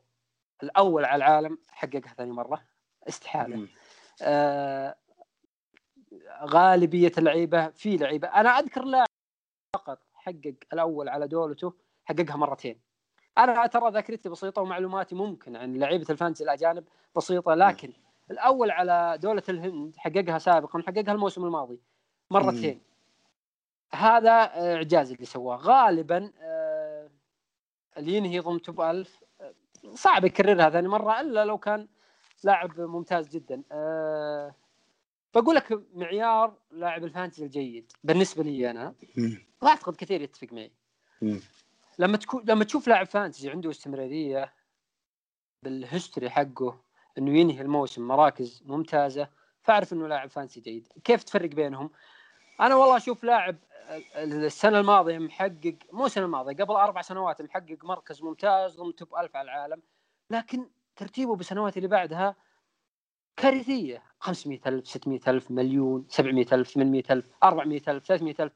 الأول على العالم حققها ثاني مرة. استحالة. أه غالبية اللعيبة في لعيبة أنا أذكر لاعب فقط حقق الأول على دولته حققها مرتين. أنا ترى ذاكرتي بسيطة ومعلوماتي ممكن عن لعيبة الفانتسي الأجانب بسيطة لكن الأول على دولة الهند حققها سابقا حققها الموسم الماضي مرتين. هذا إعجاز اللي سواه. غالبا آه، اللي ينهي ضمن top 1000 آه، صعب يكررها ثاني مرة إلا لو كان لاعب ممتاز جدا. أه بقول لك معيار لاعب ال fantasy الجيد بالنسبة لي أنا. وأعتقد كثير يتفق معي. لما تكون لما تشوف لاعب fantasy عنده استمرارية بال history حقه إنه ينهي الموسم مراكز ممتازة فأعرف إنه لاعب فانسي جيد. كيف تفرق بينهم؟ أنا والله أشوف لاعب السنة الماضية محقق مو السنة الماضية قبل أربع سنوات محقق مركز ممتاز ضمن توب ألف على العالم. لكن ترتيبه بالسنوات اللي بعدها كارثية. 500000 600000 مليون 700000 800000 400000 300000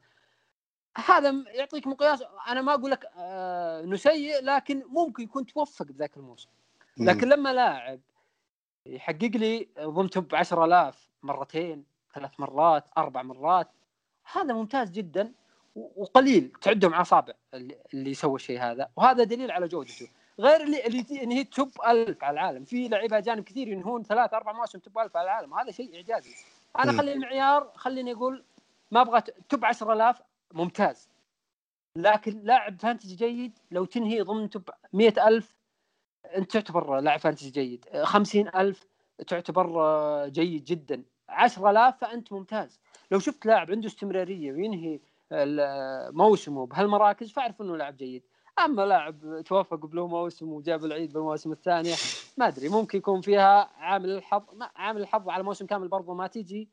هذا يعطيك مقياس. أنا ما أقول لك آه إنه سيء لكن ممكن يكون توفق بذاك الموسم. لكن لما لاعب يحقق لي ضمن top 10000 مرتين ثلاث مرات أربع مرات. هذا ممتاز جدا وقليل تعدهم على أصابع اللي سوى الشيء هذا. وهذا دليل على جودته. غير اللي اللي هي top 1000 على العالم. في لعيبة أجانب كثير ينهون ثلاث أربع مواسم top 1000 على العالم. هذا شيء إعجازي. أنا خلي المعيار خليني أقول ما أبغى top 10000 ممتاز. لكن لاعب fantasy جيد لو تنهي ضمن top 100000 أنت تعتبر لاعب فانتسي جيد. خمسين ألف تعتبر آه، جيد جدا. عشرة آلاف فأنت ممتاز. لو شفت لاعب عنده استمرارية وينهي موسمه بهالمراكز فاعرف إنه لاعب جيد. أما لاعب توفق بله موسم وجاب العيد بالمواسم الثانية ما أدري ممكن يكون فيها عامل الحظ ما عامل الحظ على موسم كامل برضه ما تيجي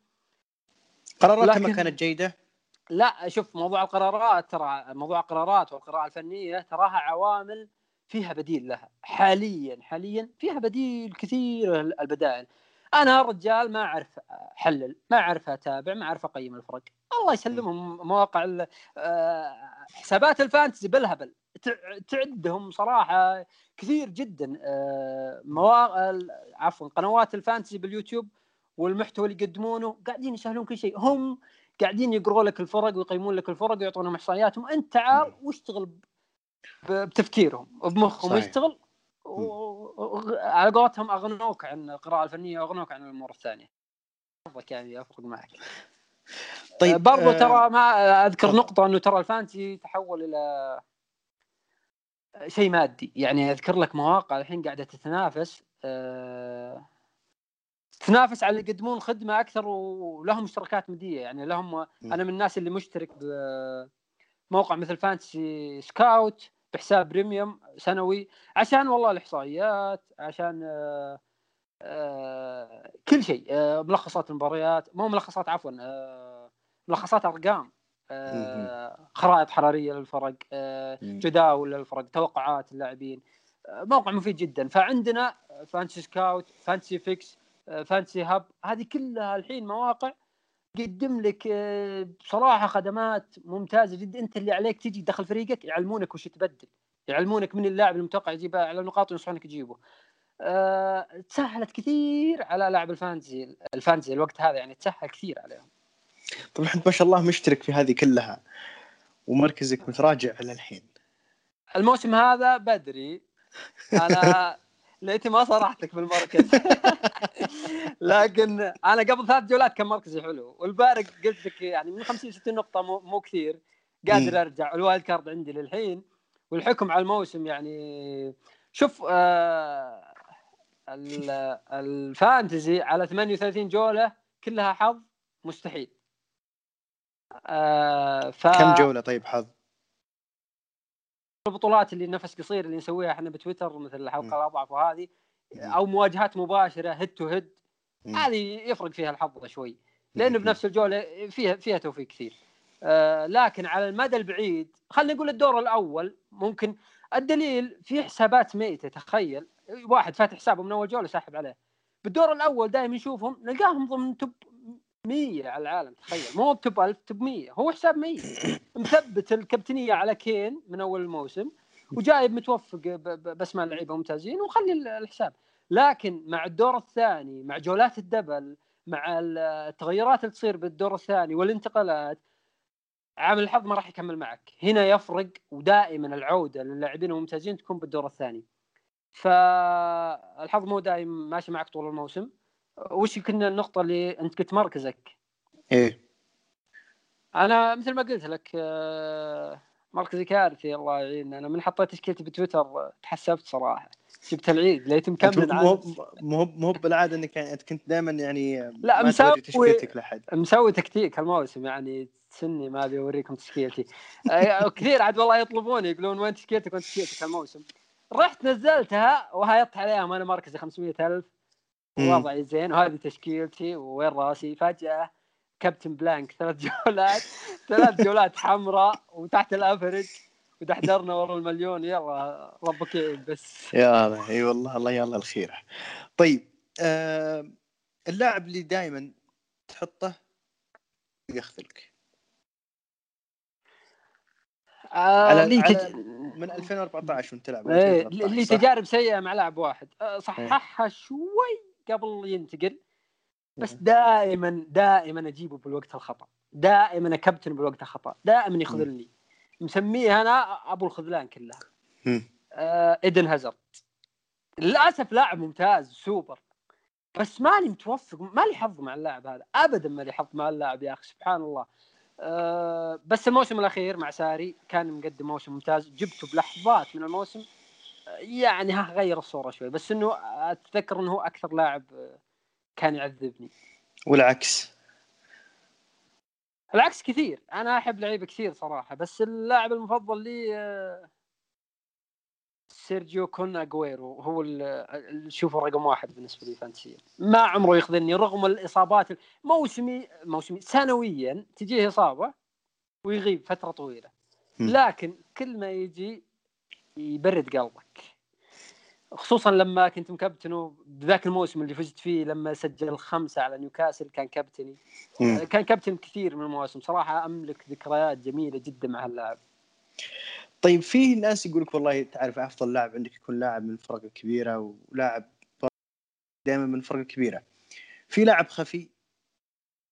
قراراتها ما كانت جيدة؟ لا شوف موضوع القرارات ترى موضوع القرارات والقراءة الفنية تراها عوامل فيها بديل لها حاليا حاليا فيها بديل كثير البدائل أنا رجال ما أعرف أحلل ما أعرف أتابع ما أعرف أقيم الفرق. الله يسلمهم مواقع آه، حسابات الفانتزي بالهبل. تعدهم صراحة كثير جدا آه، مواقع عفوا قنوات الفانتزي باليوتيوب والمحتوى اللي يقدمونه قاعدين يسهلون كل شيء. هم قاعدين يقروا لك الفرق ويقيمون لك الفرق ويعطونهم إحصائياتهم. أنت تعال واشتغل بتفكيرهم بمخهم يشتغل وعلى قولتهم أغنوك عن القراءة الفنية وأغنوك عن الأمور الثانية. قصدك يعني افرق معك. طيب آه، برضو آه ترى ما أذكر نقطة إنه ترى الفانتسي تحول إلى شيء مادي. يعني أذكر لك مواقع الحين قاعدة تتنافس آه تنافس على اللي يقدمون خدمة أكثر ولهم اشتراكات مادية. يعني لهم أنا من الناس اللي مشترك بموقع مثل Fantasy Scout بحساب premium سنوي عشان والله الإحصائيات عشان آه آه كل شيء آه ملخصات المباريات مو ملخصات عفوا ملخصات أرقام خرائط حرارية للفرق. جداول للفرق توقعات اللاعبين موقع مفيد جدا فعندنا Fantasy Scout Fantasy Fix Fantasy Hub هذه كلها الحين مواقع قدم لك آه، بصراحة خدمات ممتازة جدا. أنت اللي عليك تجي تدخل فريقك يعلمونك وش تبدل يعلمونك من اللاعب المتوقع يجيبه على نقاط وينصحونك تجيبه. أه تسهلت كثير على لاعب الفانتزي الفانتزي الوقت هذا يعني تسهل كثير عليهم. طبعا انت ما شاء الله مشترك في هذه كلها ومركزك متراجع على الحين. الموسم هذا بدري أنا ليتي ما صرحتك بالمركز. لكن أنا قبل ثلاث جولات كان مركزي حلو والفارق قلت لك يعني من 50 60 نقطة مو, مو كثير. قادر أرجع ال wild card عندي للحين والحكم على الموسم يعني شوف آه ال- ال fantasy على 38 جولة كلها حظ مستحيل آه ف... كم جولة طيب حظ؟ البطولات اللي نفسها قصير اللي نسويها إحنا بتويتر مثل. الحلقة الاضعف وهذه. أو مواجهات مباشرة head to head. هذه يفرق فيها الحظ شوي لأنه. بنفس الجولة فيها فيها توفيق كثير. آه لكن على المدى البعيد خلينا نقول الدور الأول ممكن الدليل في حسابات ميتة تخيل. واحد فاتح حسابه من أول جولة ساحب عليه. بالدور الأول دائما نشوفهم نلقاهم ضمن top 100 على العالم تخيل. مو top 1000 top 100 هو حساب 100 مثبت الكابتنية على كين من أول الموسم. وجايب متوفق باسماء لعيبه ممتازين وخلي ال- الحساب. لكن مع الدور الثاني مع جولات الدبل مع ال- التغيرات اللي تصير بالدور الثاني والانتقالات عامل الحظ ما راح يكمل معك. هنا يفرق ودائما العودة للاعبين الممتازين تكون بالدور الثاني. فالحظ مو دائما ماشي معك طول الموسم. وش كنا النقطة اللي أنت قلت مركزك؟ إيه. أنا مثل ما قلت لك آه، مركزي كارثي الله يعيننا. أنا من حطيت تشكيلتي بتويتر تحسبت صراحة. جبت العيد ليت مكمل مو. مو مو بالعادة إنك يعني أنت كنت دائما يعني لا، ما مسوي- تشكيلتك لأحد. مسوي تكتيك هالموسم يعني تسني ما أبي أوريكم تشكيلتي. كثير عاد والله يطلبوني يقولون وين تشكيلتك وين تشكيلتك هالموسم رحت نزلتها وهايطت عليهم أنا مركزي 500000 مم. وضعي زين وهذه تشكيلتي وين راسي؟ فجأة كابتن بلانك ثلاث جولات ثلاث جولات حمراء وتحت الافرج ودحدرنا ورا المليون. يلا ربك بس. يا الله إي والله الله يلا الخير. طيب آه اللاعب اللي دائما تحطه يخذلك آه على- لي على- تج... من 2014 وانت تلعب إيه 2013 لي صح؟ تجارب سيئة مع لاعب واحد. آه، صححها شوي قبل ينتقل. بس. دائما دائما أجيبه بالوقت الخطأ. دائما اكبتن بالوقت الخطأ. دائما يخذلني. مسميه أنا أبو الخذلان كلها. آه إيدن هازارد. للأسف لاعب ممتاز سوبر. بس ماني متوفق مالي حظ مع اللاعب هذا. ابدا مالي حظ مع اللاعب يا أخي سبحان الله. آه بس الموسم الأخير مع ساري كان مقدم موسم ممتاز. جبته بلحظات من الموسم. آه، يعني ها غير الصورة شوي. بس إنه أتذكر إنه هو أكثر لاعب آه، كان يعذبني. والعكس. العكس كثير. أنا أحب لعيبه كثير صراحة بس اللاعب المفضل لي آه، سيرجيو كون اجويرو هو ال- ال- شوفه رقم واحد بالنسبة لي فانتسيا ما عمره يخذلني رغم الإصابات موسمي موسمي سنويا تجيه إصابة ويغيب فترة طويلة. لكن كل ما يجي يبرد قلبك. خصوصا لما كنت مكابتنه بذاك الموسم اللي فزت فيه لما سجل خمسة على نيوكاسل كان كابتني. مم. كان كابتن كثير من المواسم. صراحة أملك ذكريات جميلة جدا مع اللاعب. طيب في ناس يقول لك والله تعرف أفضل لاعب عندك يكون لاعب من الفرق الكبيرة ولاعب دائما من الفرق الكبيرة. في لاعب خفي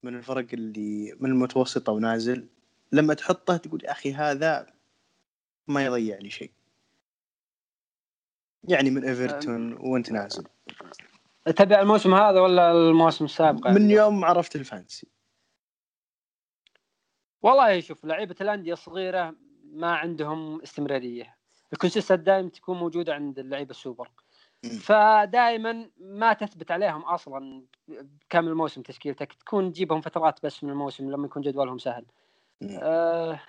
من الفرق اللي من المتوسطة ونازل لما تحطه تقول يا أخي هذا ما يضيع لي شيء. يعني من ايفرتون وانت نازل. تبع الموسم هذا ولا المواسم السابقه من يوم عرفت ال fantasy. والله شوف لعيبة الأندية الصغيرة ما عندهم استمرارية. ال consistent دائما تكون موجودة عند اللعيبة السوبر. فدائما ما تثبت عليهم أصلا كامل الموسم تشكيلتك. تكون تجيبهم فترات بس من الموسم لما يكون جدولهم سهل. آه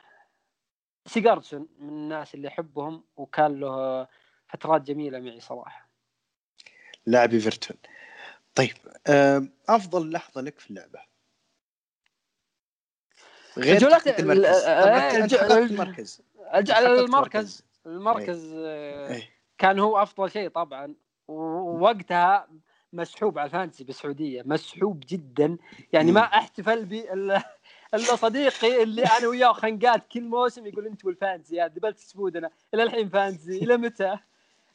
سيجارسون من الناس اللي احبهم وكان له فترات جميلة معي صراحة. لاعب إيفرتون. طيب أفضل لحظة لك في اللعبة. غير تحقيق المركز. طبعا آه، المركز. الج- حققت المركز. المركز. آه، إيه. كان هو أفضل شيء طبعا. ووقتها مسحوب على الفانتسي بالسعودية. مسحوب جدا. يعني ما. أحتفل بي إلا إلا صديقي اللي أنا وياه خنقات كل موسم يقول انت والفانتسي يا دبلت سبودنا. إلى الحين فانتسي. إلى متى؟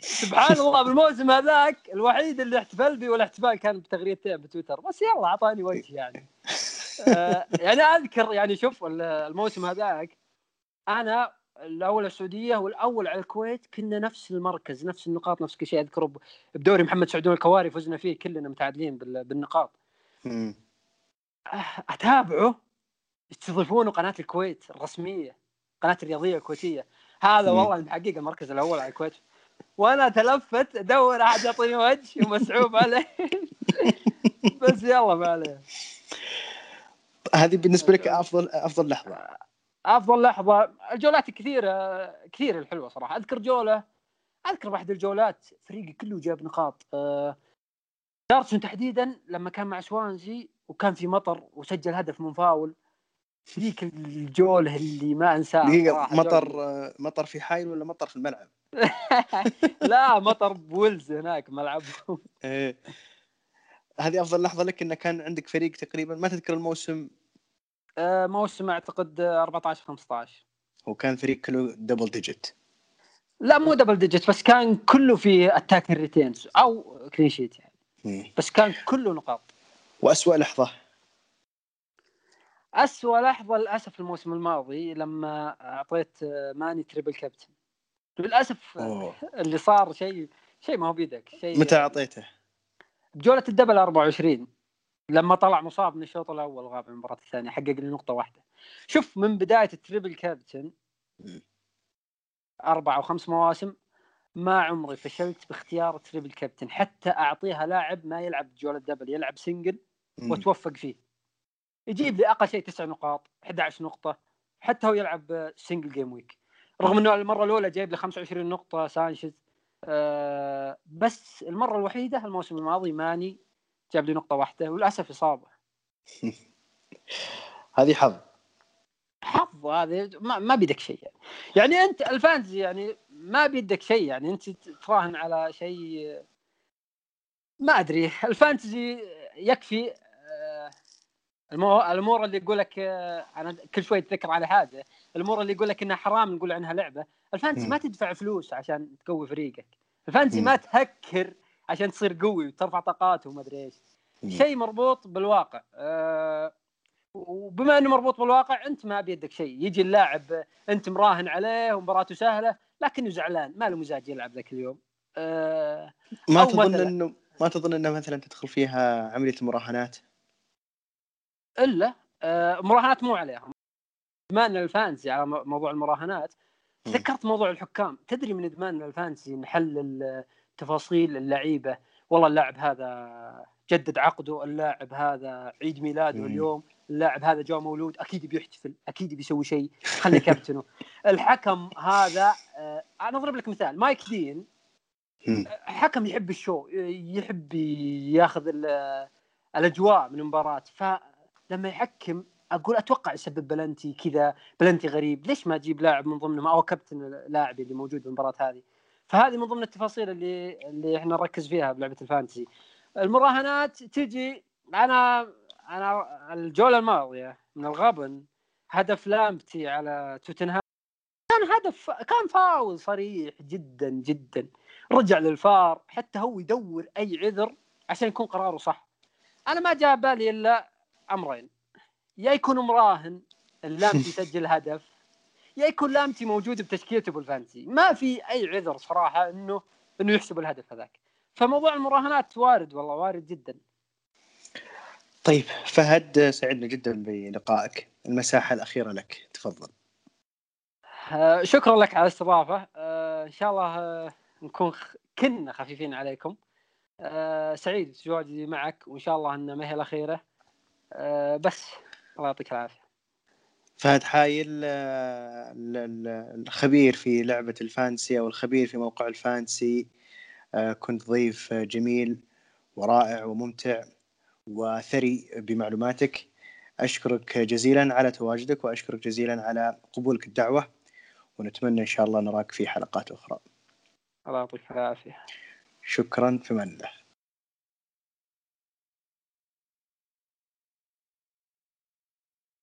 سبحان الله بالموسم هذاك الوحيد اللي احتفل بي والاحتفال كان بتغريدتين بتويتر. بس يلا أعطاني وجه يعني. آه، يعني أذكر يعني شوف ال- الموسم هذاك أنا الأول السعودية والأول على الكويت كنا نفس المركز نفس النقاط نفس كل شيء. أذكر بدوري محمد سعدون الكواري فزنا فيه كلنا متعادلين بال- بالنقاط. آه، أتابعه؟ يستضيفونه قناة الكويت الرسمية قناة الرياضية الكويتية. هذا. والله محقق المركز الأول على الكويت. وأنا تلفت ادور احد يعطيني وجه ومسعوب عليه. بس يلا ما عليه. هذه بالنسبة لك افضل أفضل لحظة. أفضل لحظة. الجولات كثيرة كثير الحلوة صراحة. أذكر جولة أذكر واحد الجولات. فريقي كله جاب نقاط. آه، دارسون تحديدا لما كان مع سوانزي وكان في مطر وسجل هدف من فاول. ذيك الجولة اللي ما أنساها مطر جولة. مطر في حايل ولا مطر في الملعب؟ لا مطر بولز هناك ملعبهم. إيه. هذه أفضل لحظة لك إنه كان عندك فريق تقريبا ما تذكر الموسم؟ آه، موسم أعتقد آه، 14 15 وكان فريق كله double digit لا مو double digit بس كان كله في attack returns أو clean sheet يعني. بس كان كله نقاط. واسوء لحظة. أسوأ لحظة للأسف الموسم الماضي لما أعطيت آه، ماني triple captain للأسف آه، أوه. اللي صار شيء شيء ما هو بيدك شيء متى أعطيته؟ بجولة ال double 24 لما طلع مصاب من الشوط الأول غاب عن المباراة الثانية حقق لي نقطة واحدة شوف من بداية ال triple captain مم. أربع أو خمس مواسم ما عمري فشلت باختيار triple captain حتى أعطيها لاعب ما يلعب جولة double يلعب single. واتوفق فيه يجيب لي أقل شيء تسع نقاط 11 نقطة حتى هو يلعب single game week رغم إنه المرة الأولى جايب لي 25 نقطة سانشيز. آه بس المرة الوحيدة الموسم الماضي ماني جاب لي نقطة واحدة وللأسف إصابة. هذه حظ. حظ هذا ما, ما بيدك شيء يعني. يعني أنت الفانتزي يعني ما بيدك شيء يعني أنت تراهن على شيء. ما أدري الفانتزي يكفي الأمور اللي يقول لك آه، أنا كل شوي أتذكر على حاجة الأمور اللي يقول لك إنها حرام نقول عنها لعبة الفانتزي مم. ما تدفع فلوس عشان تقوي فريقك الفانتزي مم. ما تهكر عشان تصير قوي وترفع طاقات وما أدري إيش. شيء مربوط بالواقع آه، وبما إنه مربوط بالواقع أنت ما بيدك شيء يجي اللاعب أنت مراهن عليه ومباراته سهلة لكنه زعلان ما له مزاج يلعب ذاك اليوم آه، ما تظن. انه ما تظن إنه مثلا تدخل فيها عملية مراهنات؟ إلا آه، مراهنات مو عليهم. إدمان ال fantasy على موضوع المراهنات. مم. تذكرت موضوع الحكام. تدري من إدمان ال fantasy نحلل تفاصيل اللعيبة؟ والله اللاعب هذا جدد عقده. اللاعب هذا عيد ميلاده مم. اليوم. اللاعب هذا جو مولود. أكيد بيحتفل أكيد بيسوي شيء. خلي كابتنه. الحكم هذا آه، أنا أضرب لك مثال. مايك دين مم. حكم يحب الشو يحب ياخذ ال- الأجواء من المباراة. فلما يحكم أقول أتوقع يسبب بلنتي كذا بلنتي غريب. ليش ما أجيب لاعب من ضمنهم؟ أو كابتن اللاعب اللي موجود بالمباراه هذه. فهذه من ضمن التفاصيل اللي اللي إحنا نركز فيها بلعبة ال fantasy. المراهنات تجي أنا أنا الجولة الماضية من الغبن هدف لامبتي على توتنهام. كان هدف كان فاول صريح جدا جدا. رجع للفار حتى هو يدور أي عذر عشان يكون قراره صح. أنا ما جاء بالي إلا أمرين. يا يكون مراهن اللامبتي يسجل هدف يا يكون لامبتي موجود بتشكيلته بال fantasy ما في أي عذر صراحة انه إنه يحسب الهدف هذاك. فموضوع المراهنات وارد والله وارد جدا. طيب فهد سعدنا جدا بلقائك. المساحة الأخيرة لك. تفضل. آه، شكرا لك على الاستضافة. آه، إن شاء الله آه، نكون. كنا خفيفين عليكم. سعيد بتواجدي معك وإن شاء الله انها ما هي الأخيرة. بس الله يعطيك العافية. فهد حايل آه، ال- ال- الخبير في لعبة الفانسي أو الخبير في موقع الفانسي آه، كنت ضيف آه، جميل ورائع وممتع وثري بمعلوماتك. أشكرك جزيلا على تواجدك وأشكرك جزيلا على قبولك الدعوة ونتمنى إن شاء الله نراك في حلقات أخرى. الله يعطيك العافية. شكرا في الله.